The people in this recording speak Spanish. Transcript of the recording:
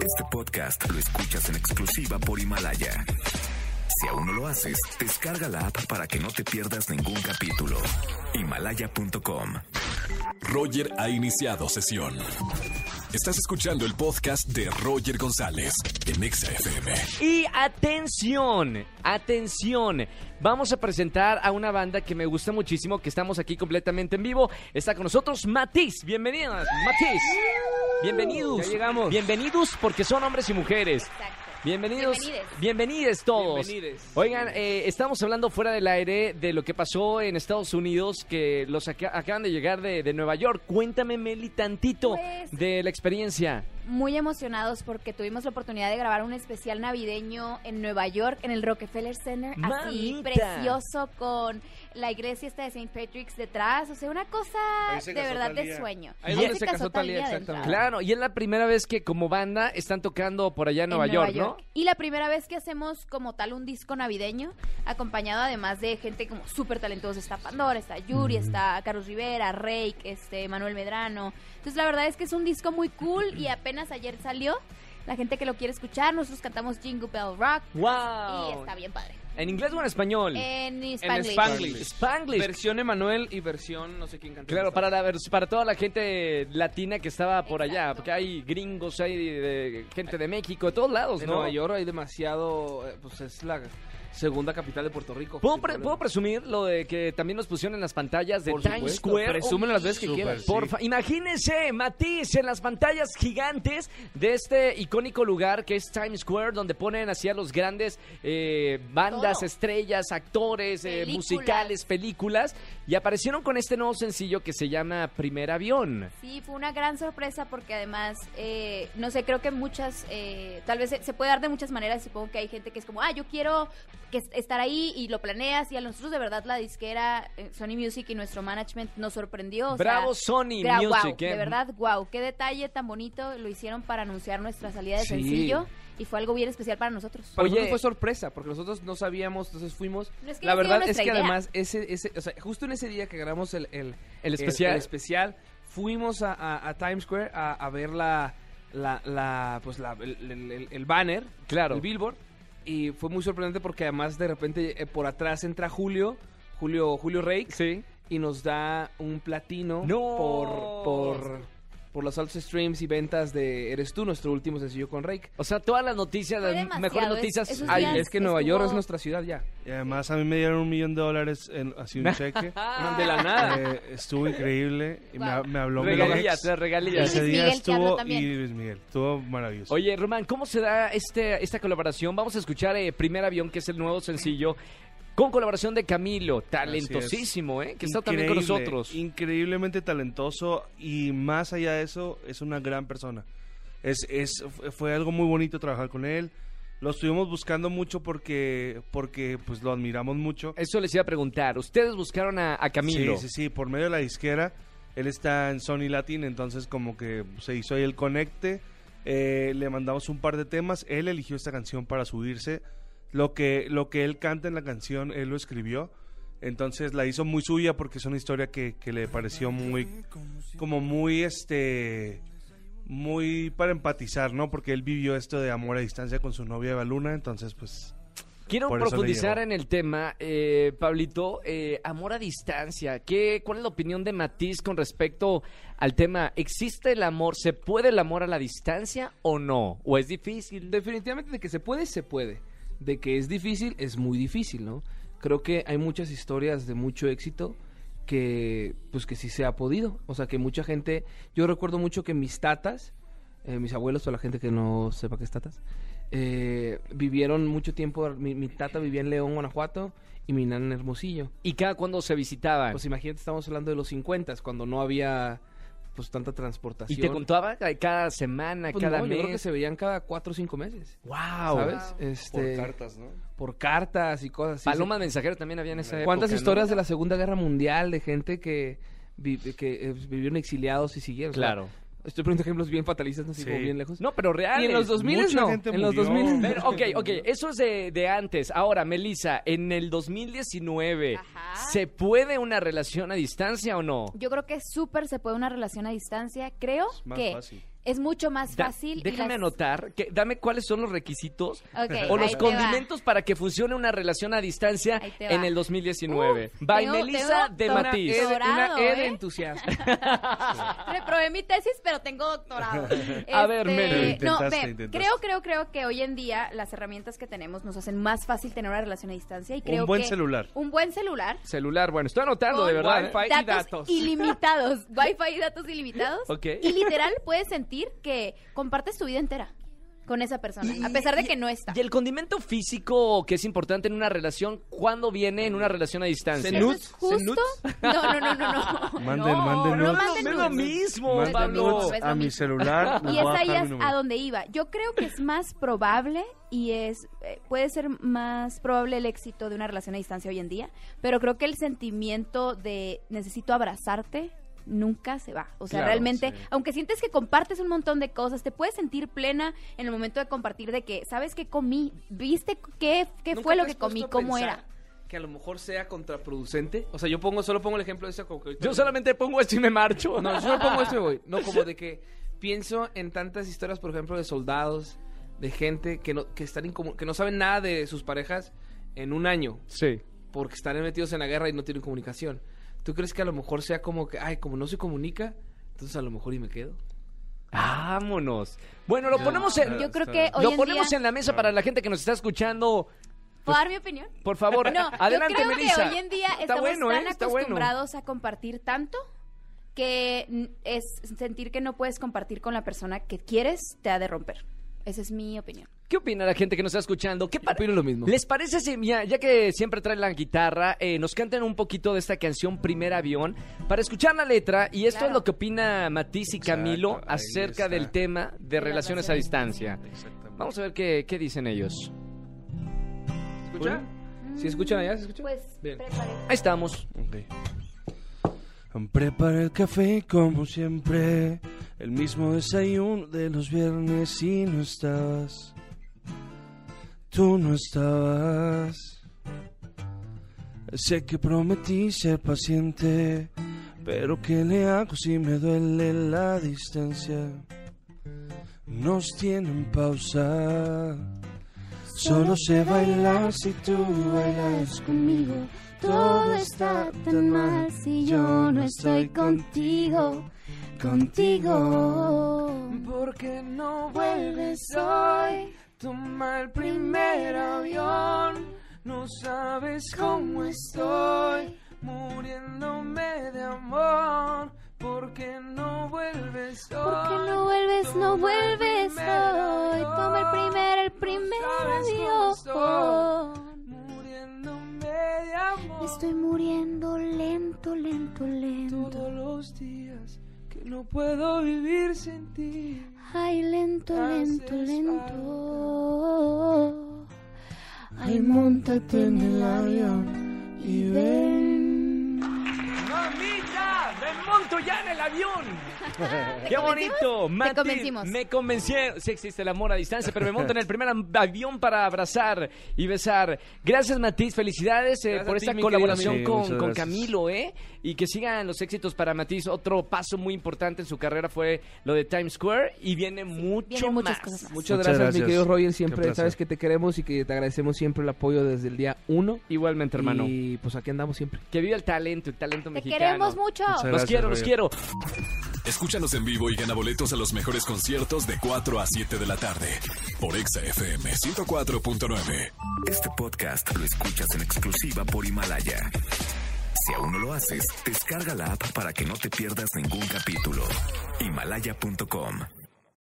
Este podcast lo escuchas en exclusiva por Himalaya. Si aún no lo haces, descarga la app para que no te pierdas ningún capítulo. Himalaya.com. Roger ha iniciado sesión. Estás escuchando el podcast de Roger González en Exa FM. Y atención, atención. Vamos a presentar a una banda que me gusta muchísimo, que estamos aquí completamente en vivo. Está con nosotros Matiz. Bienvenidas, Matiz. Bienvenidos. Ya llegamos. Bienvenidos porque son hombres y mujeres. Exacto. Bienvenidos. Bienvenides. Bienvenides todos. Bienvenides. Oigan, eh, estamos hablando fuera del aire de lo que pasó en Estados Unidos, que los aca- acaban de llegar de, de Nueva York. Cuéntame, Meli, tantito Pues- de la experiencia. Muy emocionados porque tuvimos la oportunidad de grabar un especial navideño en Nueva York, en el Rockefeller Center, así Mamita. precioso con la iglesia esta de St. Patrick's detrás, o sea, una cosa de verdad de Thalía. sueño. Ahí es donde se casó Thalía, de exactamente. Claro, y es la primera vez que como banda están tocando por allá en en Nueva, York, ¿no? Y la primera vez que hacemos como tal un disco navideño, acompañado además de gente como súper talentosa. Está Pandora, está Yuri, está Carlos Rivera, Rake, este, Manuel Medrano. Entonces la verdad es que es un disco muy cool y apenas ayer salió. La gente que lo quiere escuchar, nosotros cantamos Jingle Bell Rock ¡Wow! y está bien padre. ¿En inglés o en español? En En Spanglish. Spanglish. Spanglish. Versión Emanuel y versión no sé quién cantó. Claro, para, la vers- para toda la gente latina que estaba por allá, porque hay gringos, hay de, de- gente de México, de todos lados, En ¿no? Nueva York hay demasiado, eh, pues es la segunda capital de Puerto Rico. ¿Puedo, sin pre- problema. ¿Puedo presumir lo de que también nos pusieron en las pantallas de Por Times supuesto, Square? Presúmelo las veces que Súper, quieras. sí. Porfa, imagínense, Matiz, en las pantallas gigantes de este icónico lugar que es Times Square, donde ponen así a los grandes eh, bandas, Todo. estrellas, actores, eh, musicales, películas, y aparecieron con este nuevo sencillo que se llama Primer Avión. Sí, fue una gran sorpresa porque además, eh, no sé, creo que muchas, eh, tal vez se, se puede dar de muchas maneras. Supongo que hay gente que es como, ah, yo quiero que es- estar ahí y lo planeas. Y a nosotros, de verdad, la disquera eh, Sony Music y nuestro management nos sorprendió. o sea, Bravo Sony Music, wow, eh. de verdad, wow, qué detalle tan bonito lo hicieron para anunciar nuestra salida de Sí. sencillo. Y fue algo bien especial para nosotros. Para Oye. nosotros fue sorpresa, porque nosotros no sabíamos, entonces fuimos. No es que la verdad es que idea. además, ese, ese, o sea, justo en ese día que grabamos el, el, El especial. el especial, fuimos a, a- a Times Square a, a ver la, la, la, pues la, el, el- el- el banner, Claro. el billboard, y fue muy sorprendente porque además de repente eh, por atrás entra Julio, Julio, Julio Rake, Sí. y nos da un platino No. por, por, por los altos streams y ventas de Eres tú, nuestro último sencillo con Rake. O sea, todas las noticias, Fue las mejores es- noticias. Ay, días es que Nueva York es nuestra ciudad ya. Y además a mí me dieron un millón de dólares en así un cheque. de la nada. Eh, estuvo increíble. Y me, me habló mi regalías, ex. las regalías. Ese día Miguel, estuvo y Luis Miguel. Estuvo maravilloso. Oye, Román, ¿cómo se da este, esta colaboración? Vamos a escuchar eh, Primer Avión, que es el nuevo sencillo, con colaboración de Camilo, talentosísimo, ¿eh? Que está también con Increíble, nosotros. Increíblemente talentoso y más allá de eso, es una gran persona. Es, es, fue algo muy bonito trabajar con él. Lo estuvimos buscando mucho porque, porque pues lo admiramos mucho. Eso les iba a preguntar. Ustedes buscaron a, a Camilo. Sí, sí, sí, por medio de la disquera. Él está en Sony Latin, entonces como que se hizo ahí el conecte. Eh, le mandamos un par de temas. Él eligió esta canción para subirse. Lo que, lo que él canta en la canción, él lo escribió. Entonces la hizo muy suya porque es una historia que, que le pareció muy, como muy, este, muy para empatizar, ¿no? Porque él vivió esto de amor a distancia con su novia Eva Luna, entonces pues Quiero profundizar en el tema, eh, Pablito. eh, amor a distancia. ¿Qué, ¿Cuál es la opinión de Matiz con respecto al tema? ¿Existe el amor? ¿Se puede el amor a la distancia o no? ¿O es difícil? Definitivamente de que se puede, se puede. De que es difícil, es muy difícil, ¿no? Creo que hay muchas historias de mucho éxito que, pues que sí se ha podido. O sea, que mucha gente... Yo recuerdo mucho que mis tatas, eh, mis abuelos, para la gente que no sepa qué es tatas, eh, vivieron mucho tiempo... Mi, mi tata vivía en León, Guanajuato, y mi nana en Hermosillo. ¿Y cada cuando se visitaban? Pues imagínate, estamos hablando de los 50, cuando no había pues tanta transportación. ¿Y te contaba cada semana, Pues cada no, mes? Yo creo que se veían cada cuatro o cinco meses. ¡Wow! ¿Sabes? Este, por cartas, ¿no? por cartas y cosas así. Paloma Mensajero también había en esa época, ¿Cuántas ¿no? historias de la Segunda Guerra Mundial de gente que, vi- que eh, vivieron exiliados y siguieron? O sea, Claro. Estoy poniendo ejemplos bien fatalistas, no sé, Sí. como bien lejos. No, pero reales. y en los 2000 Mucha no. gente En los murió. 2000 Pero, ok, ok, eso es de, de antes. Ahora, Melissa, en el 2019, Ajá. ¿se puede una relación a distancia o no? Yo creo que súper se puede una relación a distancia. Creo más que fácil. Es mucho más Da- fácil. déjame las- anotar, que, dame cuáles son los requisitos o los va. condimentos para que funcione una relación a distancia en el 2019. Uf, By tengo- Melissa tengo de Matiz. E de- Dorado, una E de ¿eh? entusiasmo. Reprobé mi tesis, pero tengo doctorado. A ver, Meli. Pero no, ve, creo, creo, creo que hoy en día las herramientas que tenemos nos hacen más fácil tener una relación a distancia y creo Un buen que celular. un buen celular Celular, bueno, estoy anotando Con de verdad. ¿eh? Wi-Fi. y datos. ilimitados, Wi-Fi y datos ilimitados. Ok. Y literal puedes sentir que compartes tu vida entera con esa persona, a pesar de que no está. Y el condimento físico que es importante en una relación, ¿cuándo viene en una relación a distancia? Se ¿Eso es justo? No, no, no, no, no. Manden, no, manden no manden No es lo mismo, Pablo. lo a mi celular. Y es a ahí número. a donde iba. Yo creo que es más probable y es eh, puede ser más probable el éxito de una relación a distancia hoy en día, pero creo que el sentimiento de necesito abrazarte nunca se va. O sea, Claro, realmente, sí. aunque sientes que compartes un montón de cosas, te puedes sentir plena en el momento de compartir de que, ¿sabes qué comí? ¿Viste qué, qué ¿Nunca fue lo que comí? ¿Cómo era? Que a lo mejor sea contraproducente. O sea, yo pongo, solo pongo el ejemplo de esa como que ahorita- Yo solamente pongo esto y me marcho. No, yo solo pongo esto y me voy. No, como de que pienso en tantas historias, por ejemplo, de soldados, de gente que no, que están que no saben nada de sus parejas en un año. Sí. porque están metidos en la guerra y no tienen comunicación. ¿Tú crees que a lo mejor sea como que, ay, como no se comunica, entonces a lo mejor y me quedo? Vámonos. Bueno, lo ponemos en, Yo creo que hoy lo en ponemos día... en la mesa para la gente que nos está escuchando. ¿Puedo dar mi opinión? Por favor, No, adelante, yo creo Melissa. que hoy en día Está estamos bueno, tan ¿eh? Está bueno. acostumbrados a compartir tanto que mm, es sentir que no puedes compartir con la persona que quieres te ha de romper. Esa es mi opinión. ¿Qué opina la gente que nos está escuchando? ¿Qué Opino lo mismo. ¿Les parece si, ya, ya que siempre traen la guitarra, eh, nos canten un poquito de esta canción Primer Avión para escuchar la letra? Y esto Claro. es lo que opina Matiz y Camilo Exacto, acerca está. del tema de relaciones a distancia. Exactamente. Vamos a ver qué, qué dicen ellos. ¿Se escucha? ¿Sí escuchan allá? ¿Se escucha? Pues, Bien. prepare. Ahí estamos. Ok. Prepara el café como siempre, el mismo desayuno de los viernes y no estabas. Tú no estabas. Sé que prometí ser paciente, pero ¿qué le hago si me duele la distancia? Nos tienen pausa. Solo sé bailar si tú bailas conmigo. Todo está tan mal si yo no estoy contigo, contigo. ¿Por qué no vuelves hoy? Toma el primer avión. No sabes cómo estoy, muriéndome de amor. ¿Por qué no vuelves hoy? ¿Por qué no vuelves, no vuelves hoy? Toma el primer, el primer avión. Muriéndome de amor. Estoy muriendo lento, lento, lento. todos los días que no puedo vivir sin ti. Ay, lento, lento, lento. Ay, montate en el avión y ven. ¡Me monto ya en el avión! ¿Te ¡Qué bonito! Te Mati, convencimos. Me convencieron. Sí existe el amor a distancia, pero me monto en el primer avión para abrazar y besar. Gracias, Matiz. Felicidades eh, Gracias por a ti, esta mi colaboración querido amigo. Sí, con, muchas con gracias. Camilo, ¿eh? Y que sigan los éxitos para Matiz. Otro paso muy importante en su carrera fue lo de Times Square y viene mucho vienen muchas más. cosas más. Muchas, Muchas gracias, gracias. mi querido Roger. Siempre sabes que te queremos y que te agradecemos siempre el apoyo desde el día uno. Igualmente, hermano. Y pues aquí andamos siempre. Que viva el talento, el talento Te mexicano. queremos mucho. Muchas Los Gracias, quiero, los Roger. Quiero. Escúchanos en vivo y gana boletos a los mejores conciertos de 4 a 7 de la tarde por Exa FM 104.9. Este podcast lo escuchas en exclusiva por Himalaya. Si aún no lo haces, descarga la app para que no te pierdas ningún capítulo. Himalaya.com